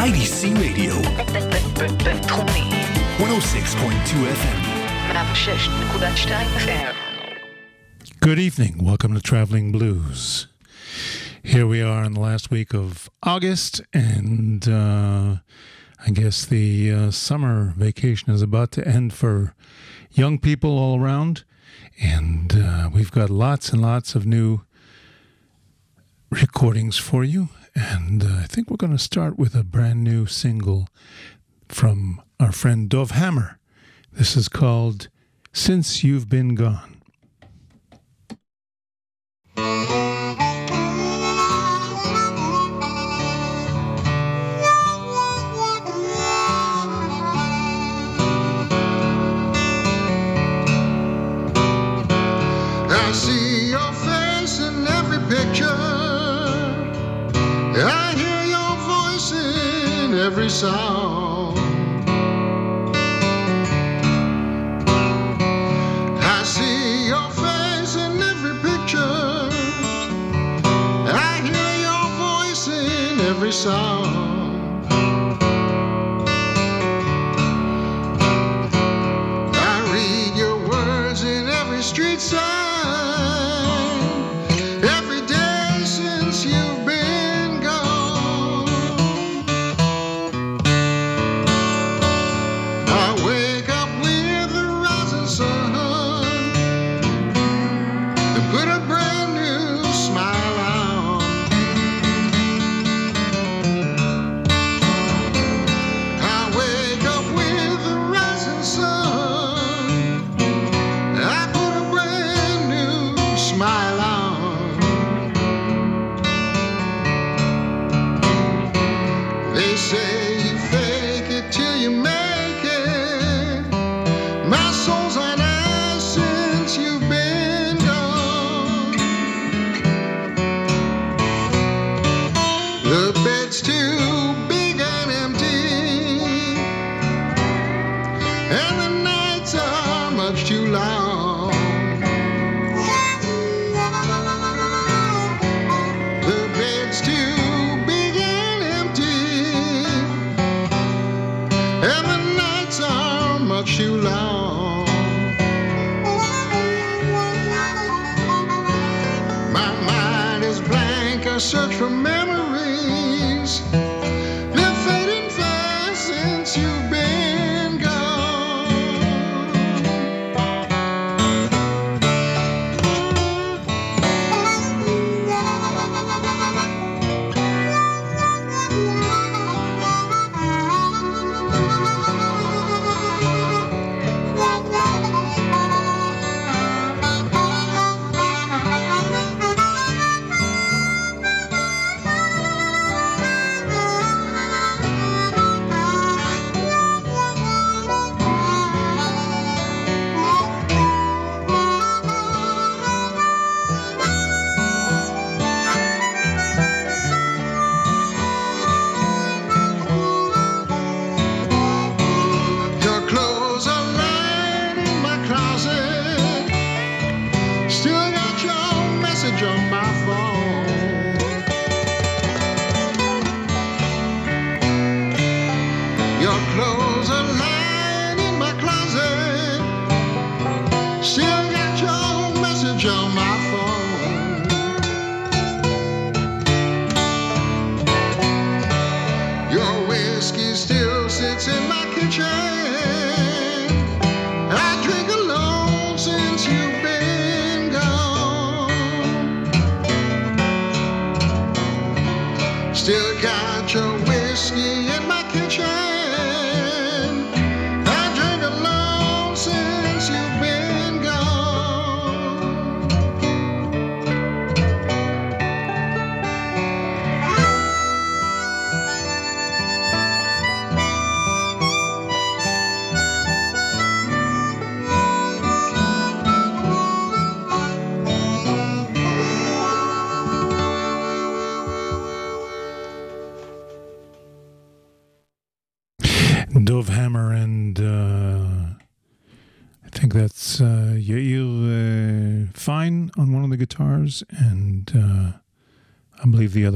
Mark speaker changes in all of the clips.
Speaker 1: IDC Radio. 106.2 FM.
Speaker 2: Good evening. Welcome to Traveling Blues. Here we are in the last week of August, and uh, I guess the uh, summer vacation is about to end for young people all around. And uh, we've got lots and lots of new recordings for you. And uh, I think we're going to start with a brand new single from our friend Dov Hammer. This is called Since You've Been Gone.
Speaker 3: song. I see your face in every picture, I hear your voice in every song.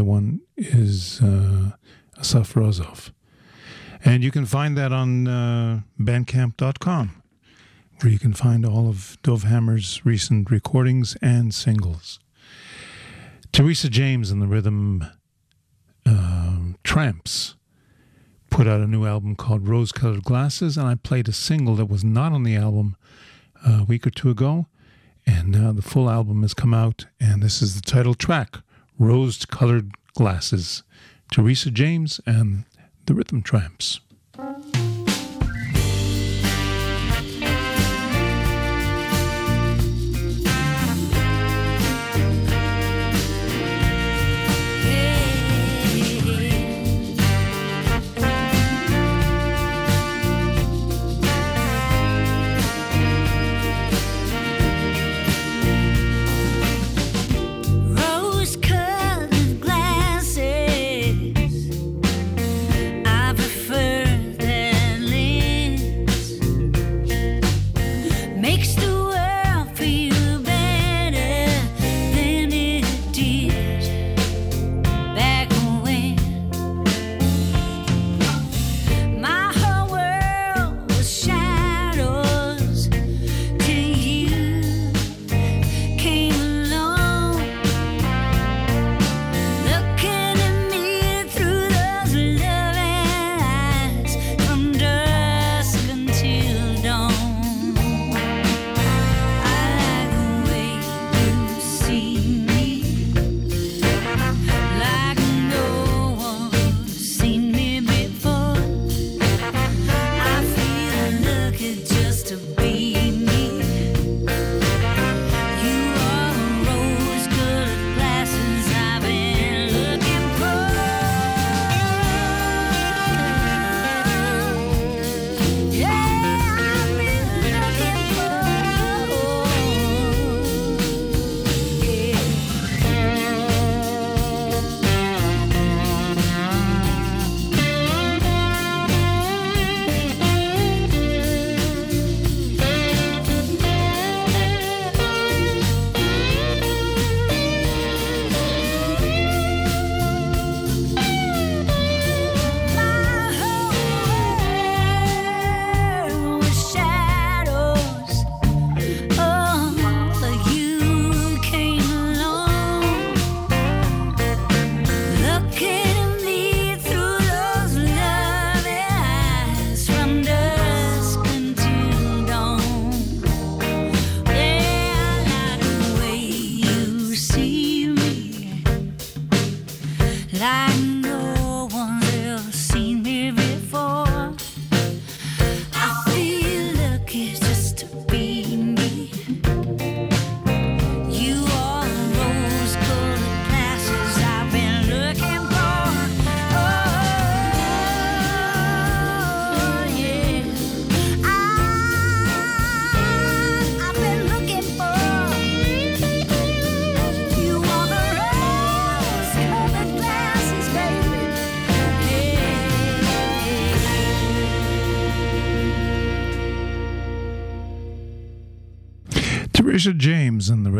Speaker 2: other one is uh,
Speaker 4: Asaf Rozov. And you can find that on uh, bandcamp.com, where you can find all of Dov Hammer's recent recordings and singles. Teresa James and the Rhythm uh, Tramps put out a new album called Rose Colored Glasses, and I played a single that was not on the album uh, a week or two ago. And now the full album has come out, and this is the title track Rose Colored Glasses. Teresa James and the Rhythm Tramps.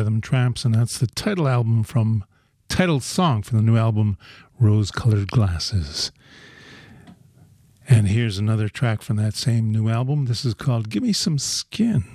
Speaker 4: Rhythm Tramps, and that's the title album from title song from the new album Rose Colored Glasses. And here's another track from that same new album. This is called Give Me Some Skin.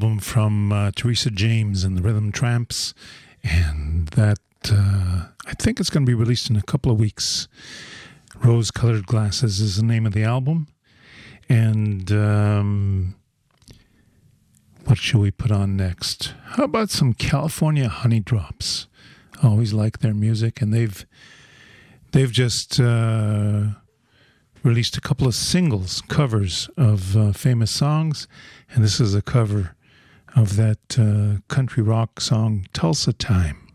Speaker 2: Album from uh, Teresa James and the Rhythm Tramps, and that uh, I think it's going to be released in a couple of weeks. Rose Colored Glasses is the name of the album, and um, what shall we put on next? How about some California Honeydrops? I always like their music, and they've they've just uh, released a couple of singles covers of uh, famous songs, and this is a cover of that uh, country rock song Tulsa Time.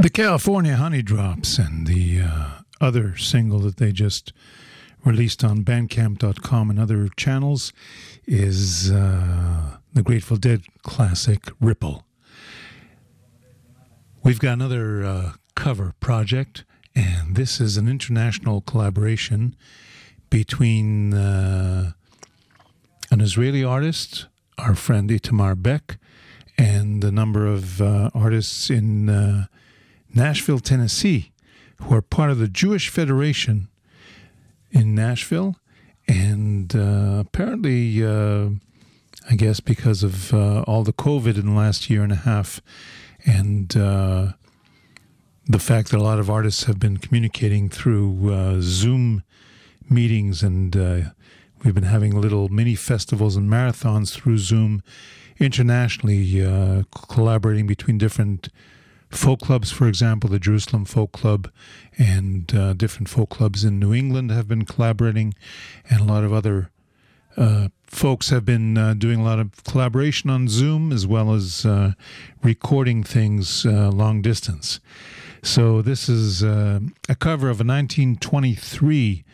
Speaker 5: The
Speaker 2: California Honeydrops and the uh, other single that they just released on Bandcamp.com and other channels is uh, the Grateful Dead classic Ripple. We've got another uh, cover project, and this is an international collaboration between uh, an Israeli artist, our friend Itamar Beck, and a number of uh, artists in uh, Nashville, Tennessee, who are part of the Jewish Federation in Nashville. And uh, apparently, uh, I guess because of uh, all the COVID in the last year and a half, and uh, the fact that a lot of artists have been communicating through uh, Zoom meetings, and uh, we've been having little mini festivals and marathons through Zoom internationally, collaborating between different folk clubs, for example, the Jerusalem Folk Club and uh, different folk clubs in New England have been collaborating, and a lot of other uh, folks have been uh, doing a lot of collaboration on Zoom as well as uh, recording things uh, long distance. So, this is uh, a cover of a 1923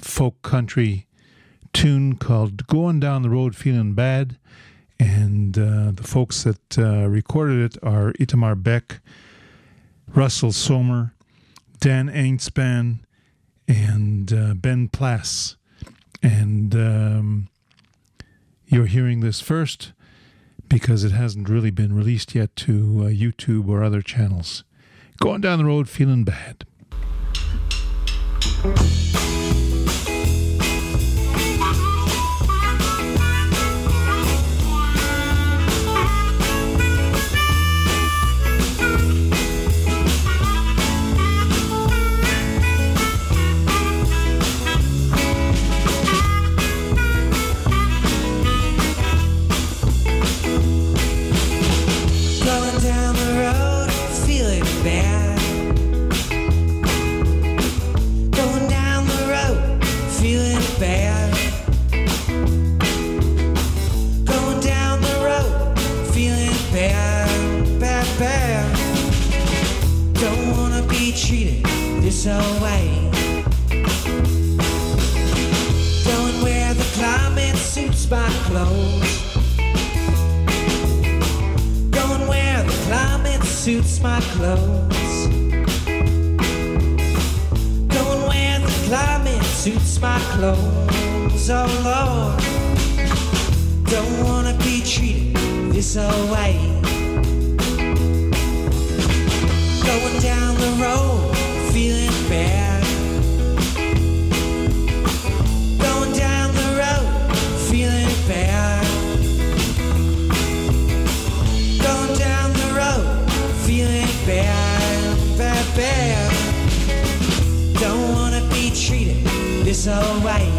Speaker 2: folk country tune called Going Down the Road Feeling Bad. And uh, the folks that uh, recorded it are Itamar Beck, Russell Somer, Dan Ainspan, and uh, Ben Plass. And um, you're hearing this first because it hasn't really been released yet to uh, YouTube or other channels. Going down the road feeling bad.
Speaker 6: suits my clothes. Don't wear the climate suits my clothes. Oh Lord, don't wanna be treated this way. Going down the road, feeling bad.
Speaker 2: away.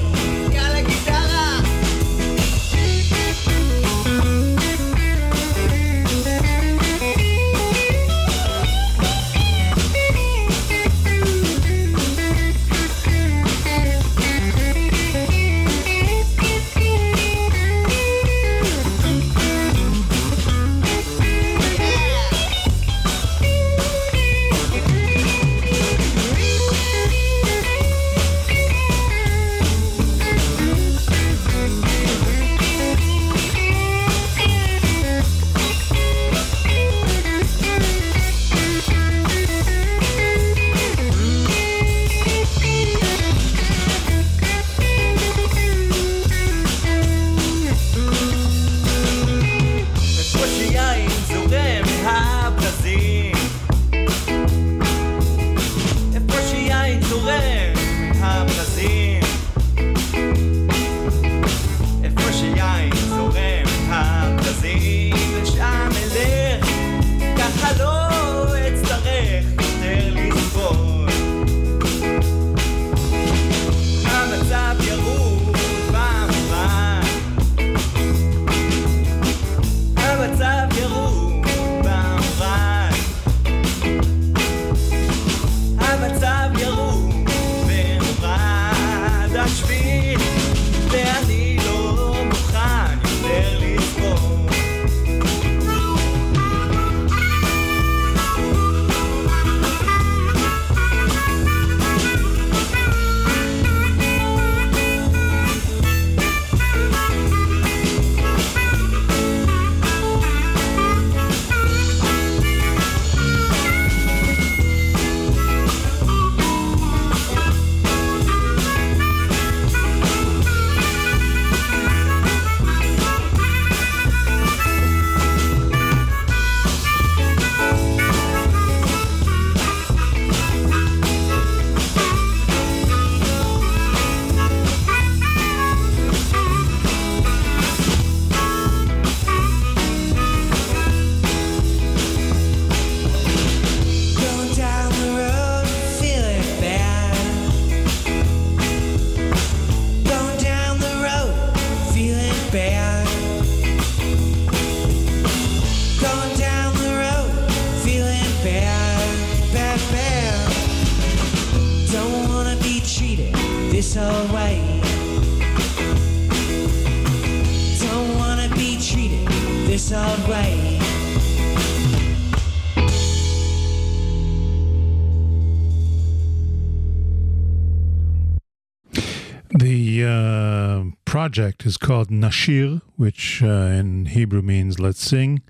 Speaker 2: Project is called Nashir, which uh, in Hebrew means let's sing.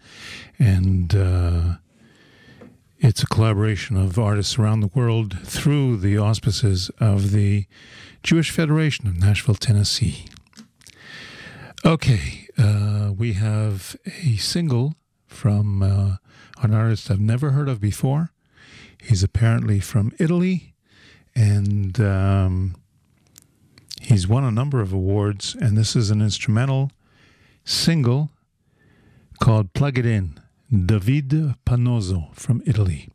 Speaker 2: And uh, it's a collaboration of artists around the world through the auspices of the Jewish Federation of Nashville, Tennessee. Okay, uh, we have a single from uh, an artist I've never heard of before. He's apparently from Italy, and um, he's won a number of awards. And this is an instrumental single called Plug It In, David Panozzo from Italy.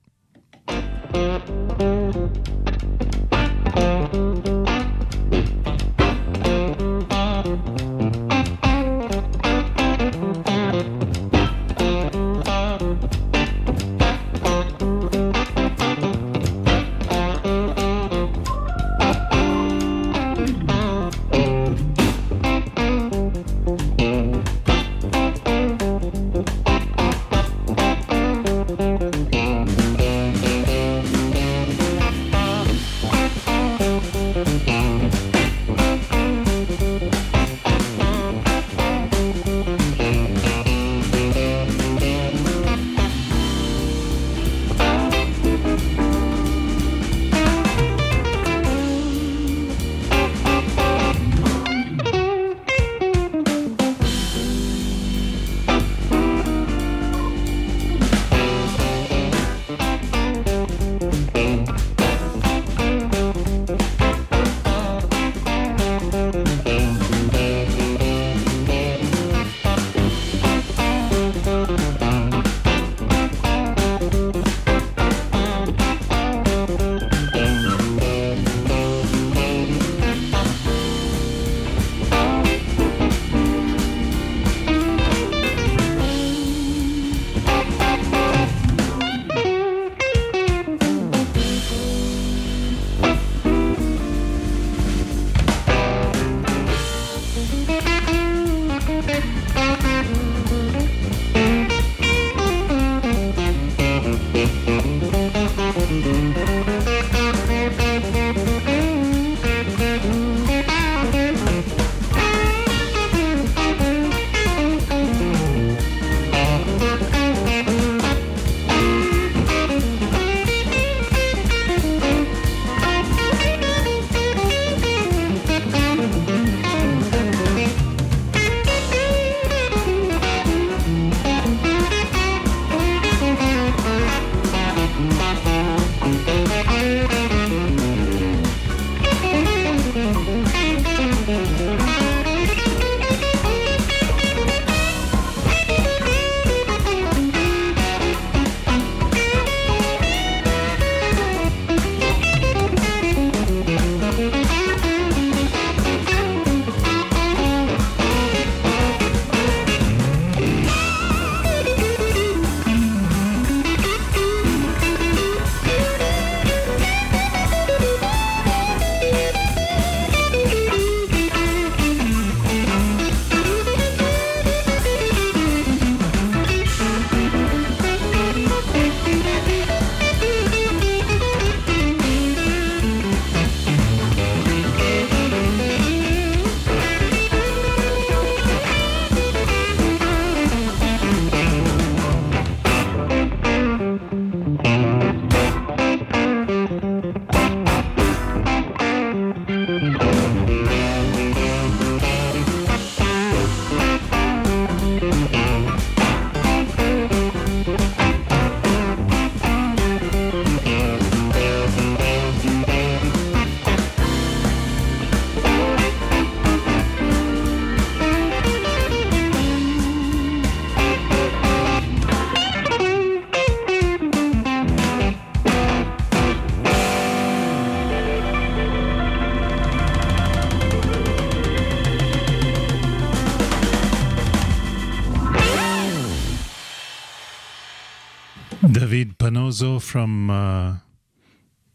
Speaker 2: From, uh,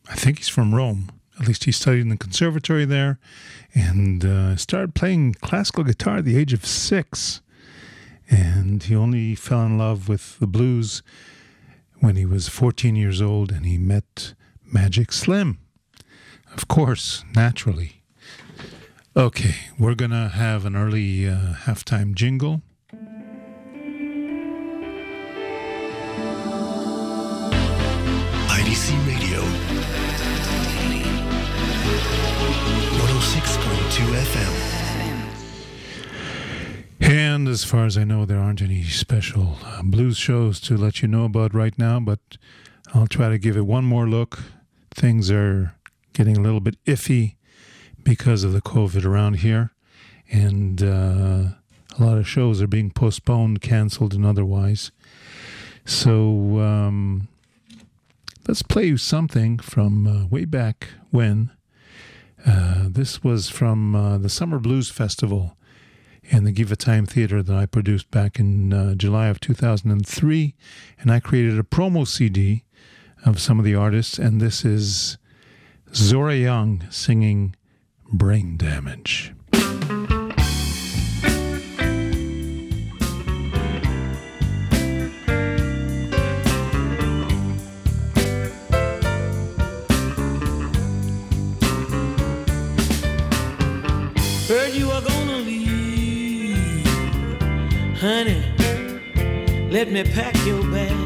Speaker 2: I think he's from Rome. At least he studied in the conservatory there and uh, started playing classical guitar at the age of six. And he only fell in love with the blues when he was 14 years old and he met Magic Slim. Of course, naturally. Okay, we're going to have an early uh, halftime jingle. And as far as I know, there aren't any special uh, blues shows to let you know about right now, but I'll try to give it one more look. Things are getting a little bit iffy because of the COVID around here, and uh, a lot of shows are being postponed, canceled, and otherwise. So um, let's play you something from uh, way back when. Uh, this was from uh, the Summer Blues Festival in the Givatayim Theater that I produced back in uh, July of 2003. And I created a promo CD of some of the artists. And this is Zora Young singing Brain Damage.
Speaker 7: Honey. Let me pack your bags.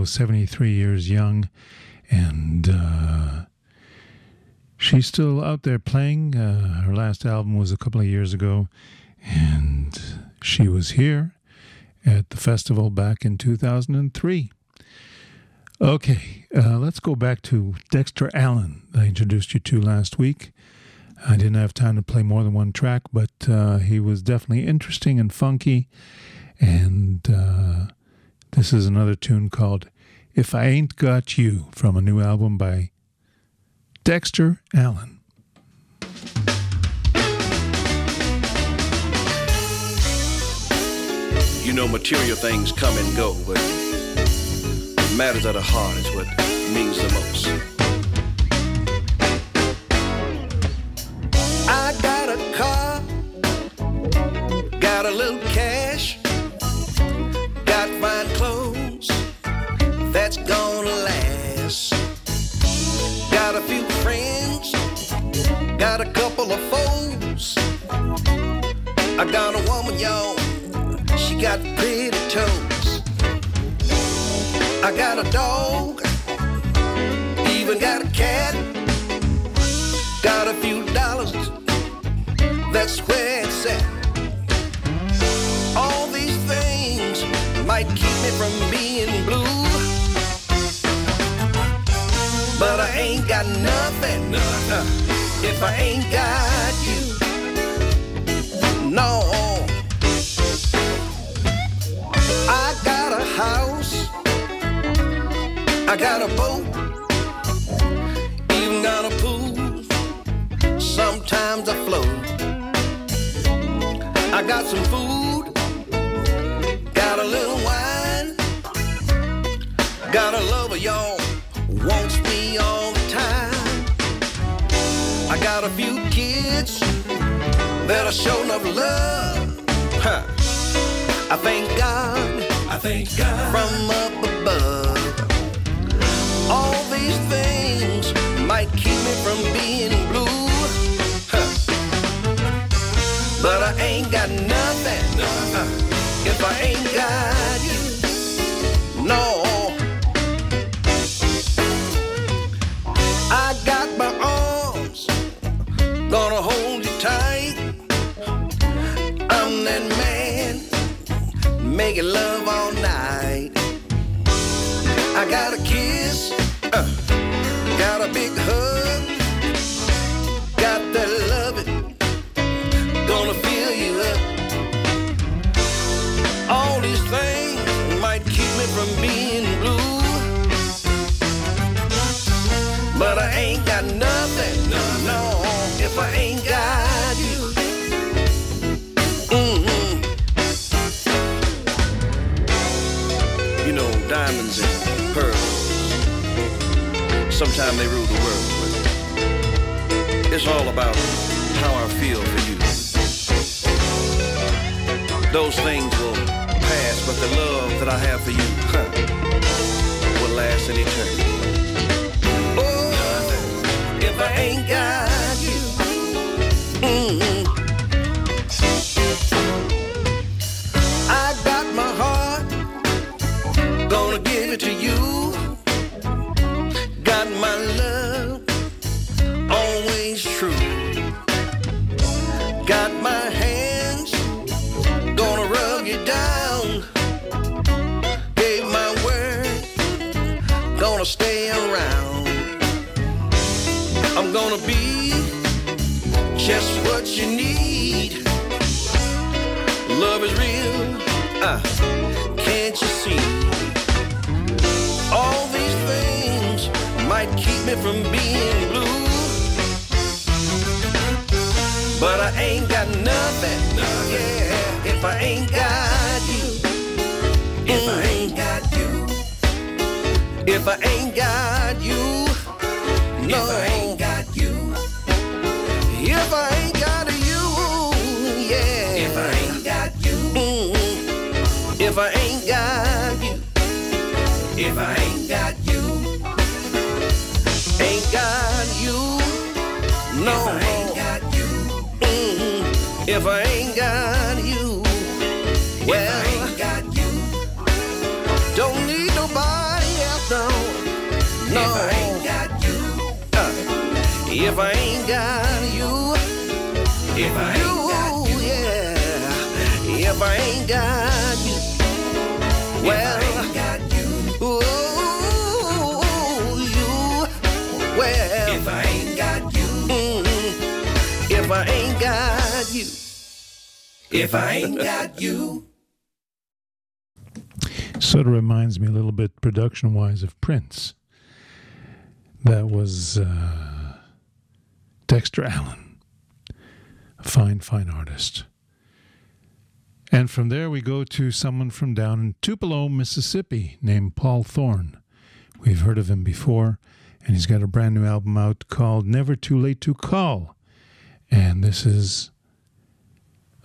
Speaker 7: Now
Speaker 2: 73 years young, and uh, she's still out there playing. Uh, her last album was a couple of years ago, and she was here at the festival back in 2003. Okay, uh, let's go back to Dexter Allen, I introduced you to last week. I didn't have time to play more than one track, but uh, he was definitely interesting and funky. And uh, this is another tune called If I Ain't Got You from a new album by Dexter Allen.
Speaker 8: You know, material things come and go, but matters of the heart is what means the most. I got a car, got a little cash, got fine of foes. I got a woman, y'all, she got pretty toes. I got a dog, even got a cat. Got a few dollars, that's where it's at. All these things might keep me from being blue. But I ain't got nothing uh, if I ain't got you. No. I got a house. I got a boat. Even got a pool. Sometimes I float. I got some food. Got a little wine. Got a lover, y'all. Wants me. I got a few kids that are showing up love. Huh. I thank God. I thank God from up above. All these things might keep me from being blue. Huh. But I ain't got nothing uh, if I ain't got you. No. I'm man, making love all night. I got a kiss, uh, got a big hug, about how I feel for you. Those things will pass, but the love that I have for you huh, will last in eternity. Oh, if I ain't got you need. Love is real, uh, can't you see? All these things might keep me from being blue. But I ain't got nothing, yeah, if I ain't got you. If I ain't got you. If I ain't got you. No. If I ain't got you. If I ain't if I ain't got you. Ain't got you. No. If I ain't got you. Mm -hmm. If I ain't got you. Well, if I ain't got you. Don't need nobody else, no. No. If I ain't got you. Uh, if I ain't got you. If I ain't you, got you. yeah. If I ain't got you. Well, if I ain't got you.
Speaker 2: Sort of reminds me a little bit, production wise, of Prince. That was uh, Dexter Allen, a fine, fine artist. And from there, we go to someone from down in Tupelo, Mississippi, named Paul Thorn. We've heard of him before, and he's got a brand new album out called Never Too Late to Call. And this is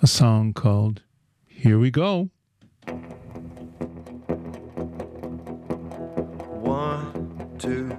Speaker 2: a song called Here We Go.
Speaker 9: One, two,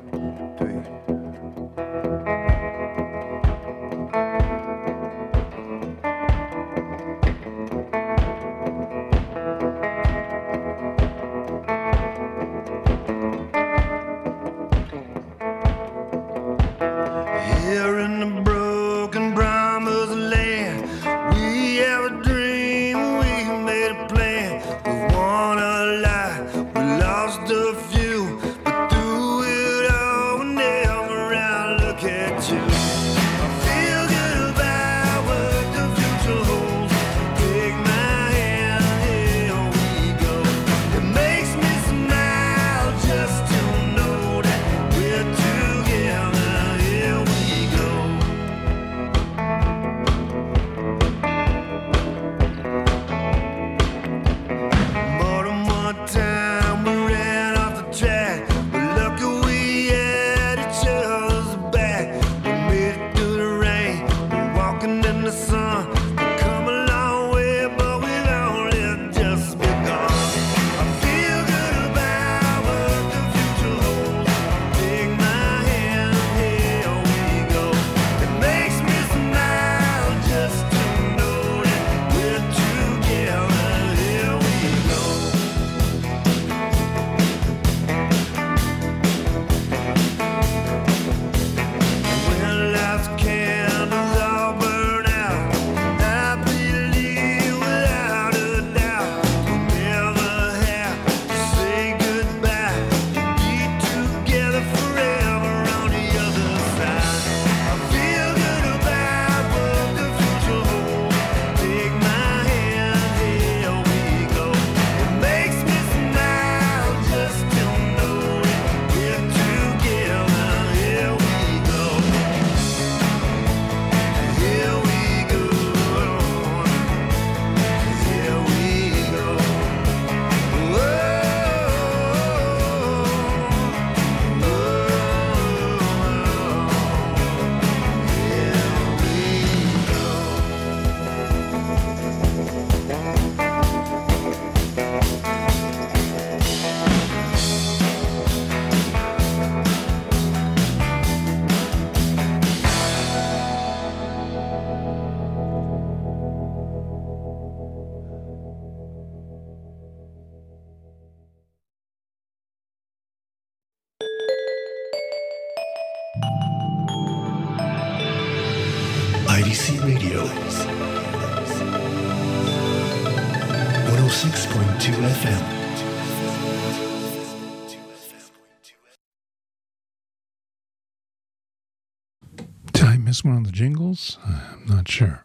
Speaker 2: Did one of the jingles? I'm not sure.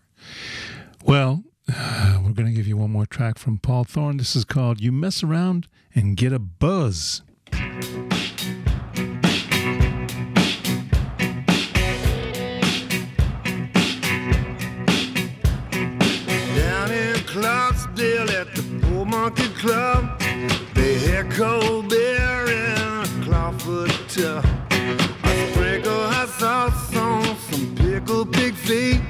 Speaker 2: Well, uh, we're going to give you one more track from Paul Thorn. This is called You Mess Around and Get a Buzz.
Speaker 9: Down in Clarksdale at the Poor Market Club, they had cold beer and a clawfoot tub. Pig feet.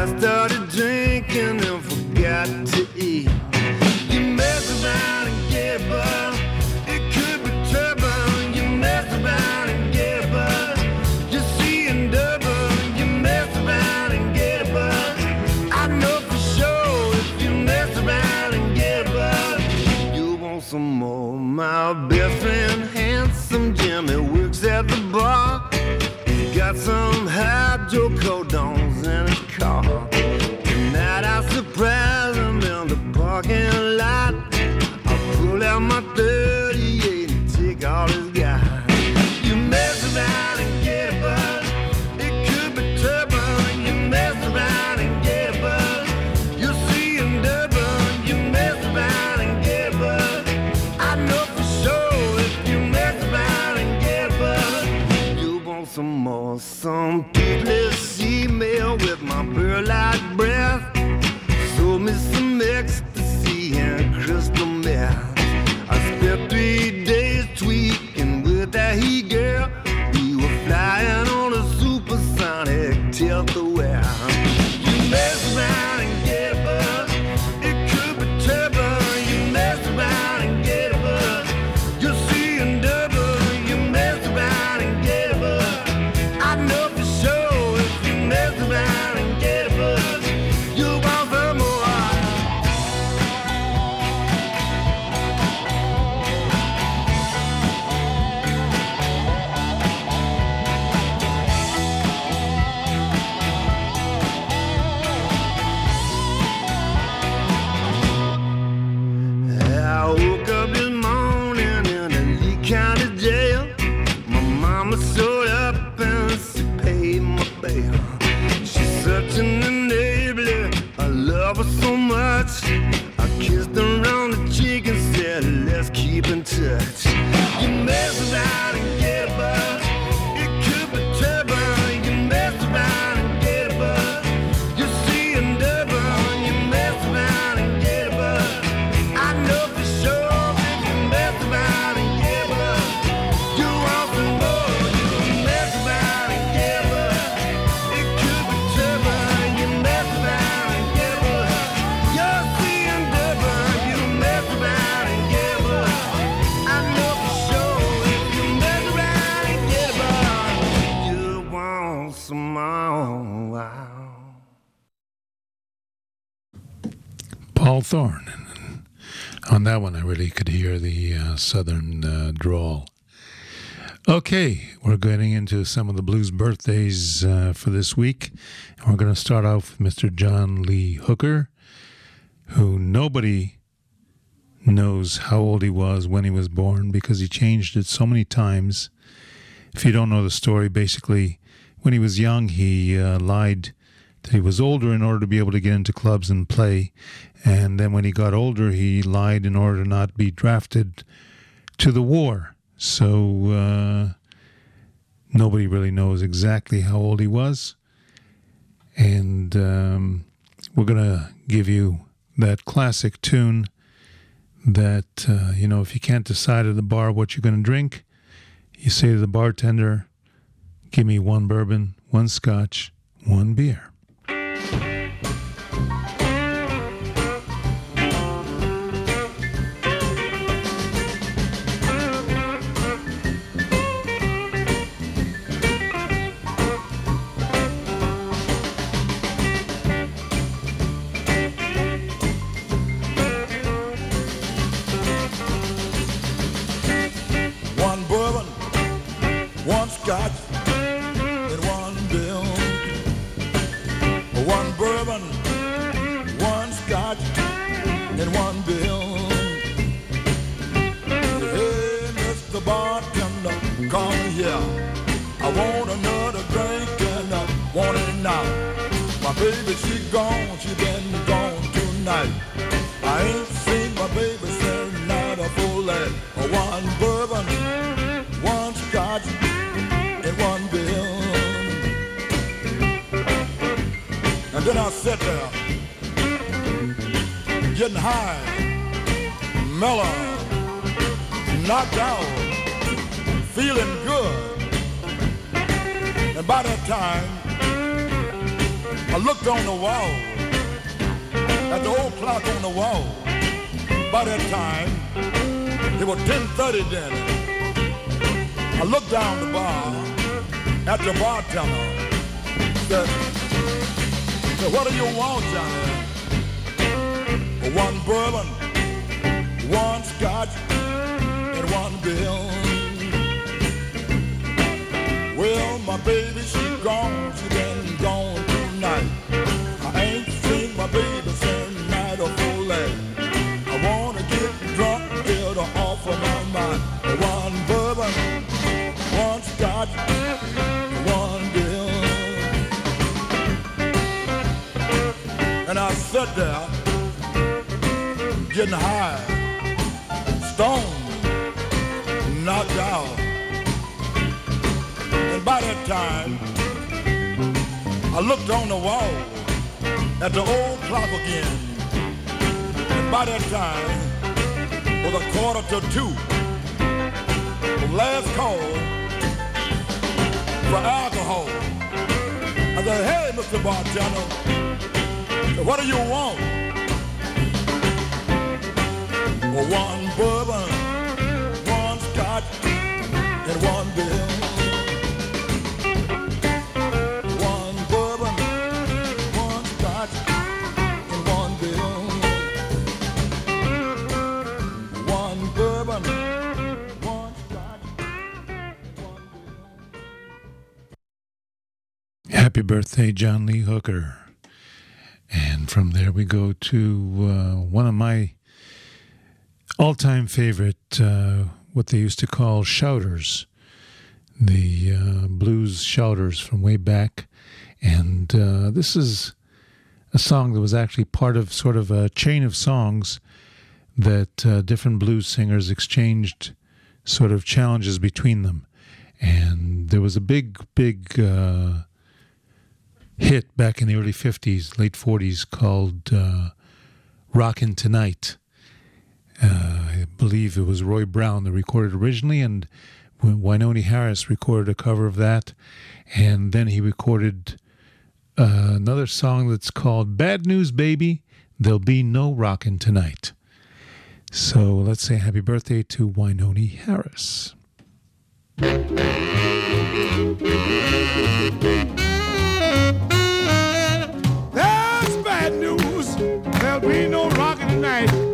Speaker 9: I started drinking and forgot to eat. You mess around and get buzzed. It could be trouble. You mess around and get buzzed. You're seeing double. You mess around and get buzzed. I know for sure if you mess around and get you want some more. My best friend, handsome Jimmy, works at the bar. Got some hydrocodones in his car. Tonight I surprise him in the parking lot. I pull out my third.
Speaker 2: Paul Thorn. And on that one, I really could hear the uh, southern uh, drawl. Okay, we're getting into some of the blues birthdays uh, for this week. We're going to start off with Mr. John Lee Hooker, who nobody knows how old he was when he was born because he changed it so many times. If you don't know the story, basically, when he was young, he uh, lied that he was older in order to be able to get into clubs and play. And then when he got older, he lied in order to not be drafted to the war. So uh, nobody really knows exactly how old he was. And um, we're going to give you that classic tune that, uh, you know, if you can't decide at the bar what you're going to drink, you say to the bartender, give me one bourbon, one scotch, one beer.
Speaker 10: Baby, she gone, she been gone tonight. I ain't seen my baby since night of full life. One bourbon, one scotch, and one bill. And then I sat there, getting high, mellow, knocked out, feeling good. And by that time, I looked on the wall, at the old clock on the wall. By that time, it was 10.30 then. I looked down the bar at the bartender. Said, what do you want, Johnny? One bourbon, one scotch, and one bill. Well, my baby, she gone, she one bill.
Speaker 7: And I sat there getting high, stoned, knocked out. And by that time, I looked on the wall at the old clock again. And by that time, was a quarter to two. The last call for alcohol. I said, hey, Mr. Bartender, what do you want? Well, one bourbon, one scotch, and one bill.
Speaker 2: Birthday, John Lee Hooker. And from there we go to uh, one of my all time favorite, uh, what they used to call shouters, the uh, blues shouters from way back. And uh, this is a song that was actually part of sort of a chain of songs that uh, different blues singers exchanged sort of challenges between them. And there was a big, big uh, hit back in the early 50s, late 40s called uh, Rockin' Tonight. Uh, I believe it was Roy Brown that recorded originally, and Wynonie Harris recorded a cover of that. And then he recorded uh, another song that's called Bad News Baby, There'll Be No Rockin' Tonight. So let's say happy birthday to Wynonie Harris.
Speaker 7: Rocking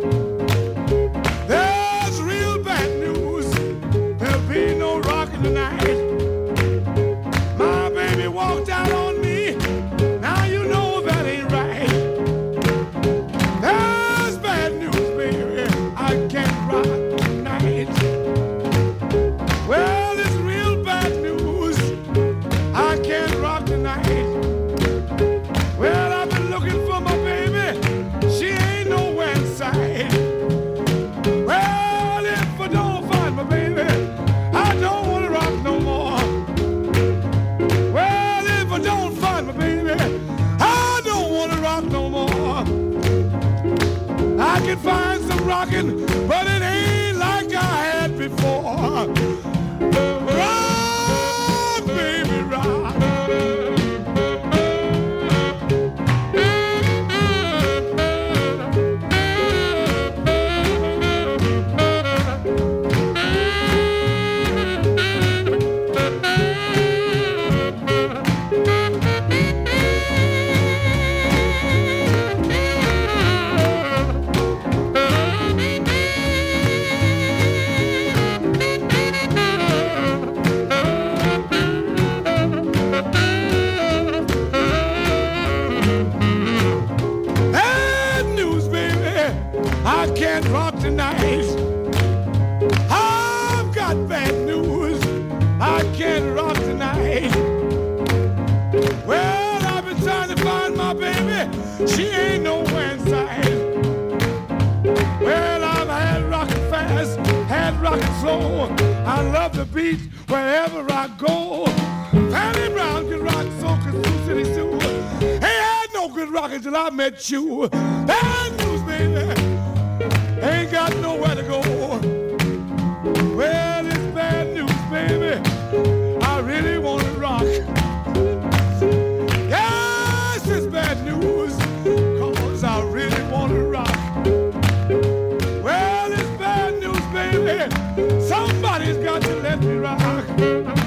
Speaker 7: me rock.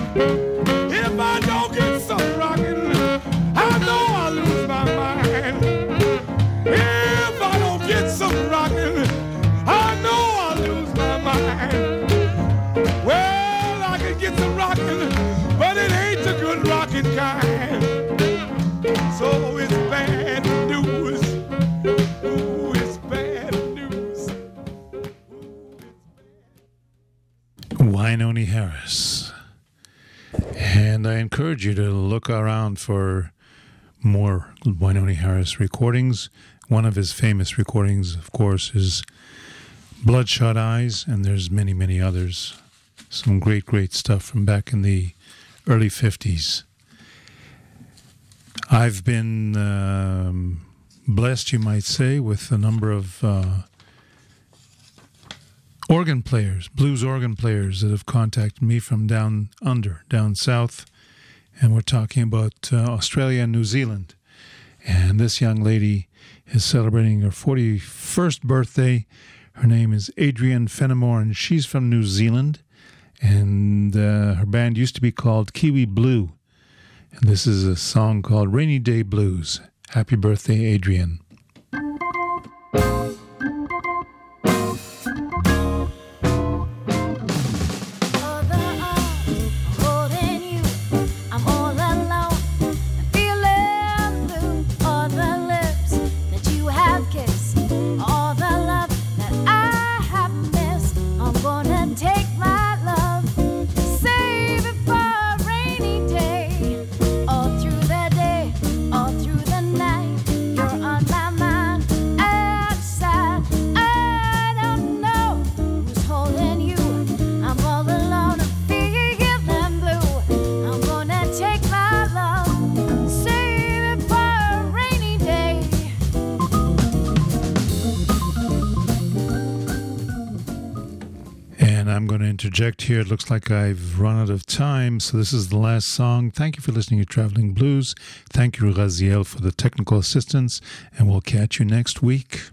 Speaker 2: Wynonie Harris. And I encourage you to look around for more Wynonie Harris recordings. One of his famous recordings, of course, is Bloodshot Eyes, and there's many, many others. Some great, great stuff from back in the early 50s. I've been um, blessed, you might say, with a number of uh, organ players, blues organ players that have contacted me from down under, down south. And we're talking about uh, Australia and New Zealand. And this young lady is celebrating her 41st birthday. Her name is Adrienne Fenimore, and she's from New Zealand. And uh, her band used to be called Kiwi Blue. And this is a song called Rainy Day Blues. Happy birthday, Adrienne. Interject here. It looks like I've run out of time, so this is the last song. Thank you for listening to Traveling Blues. Thank you, Raziel, for the technical assistance, and we'll catch you next week.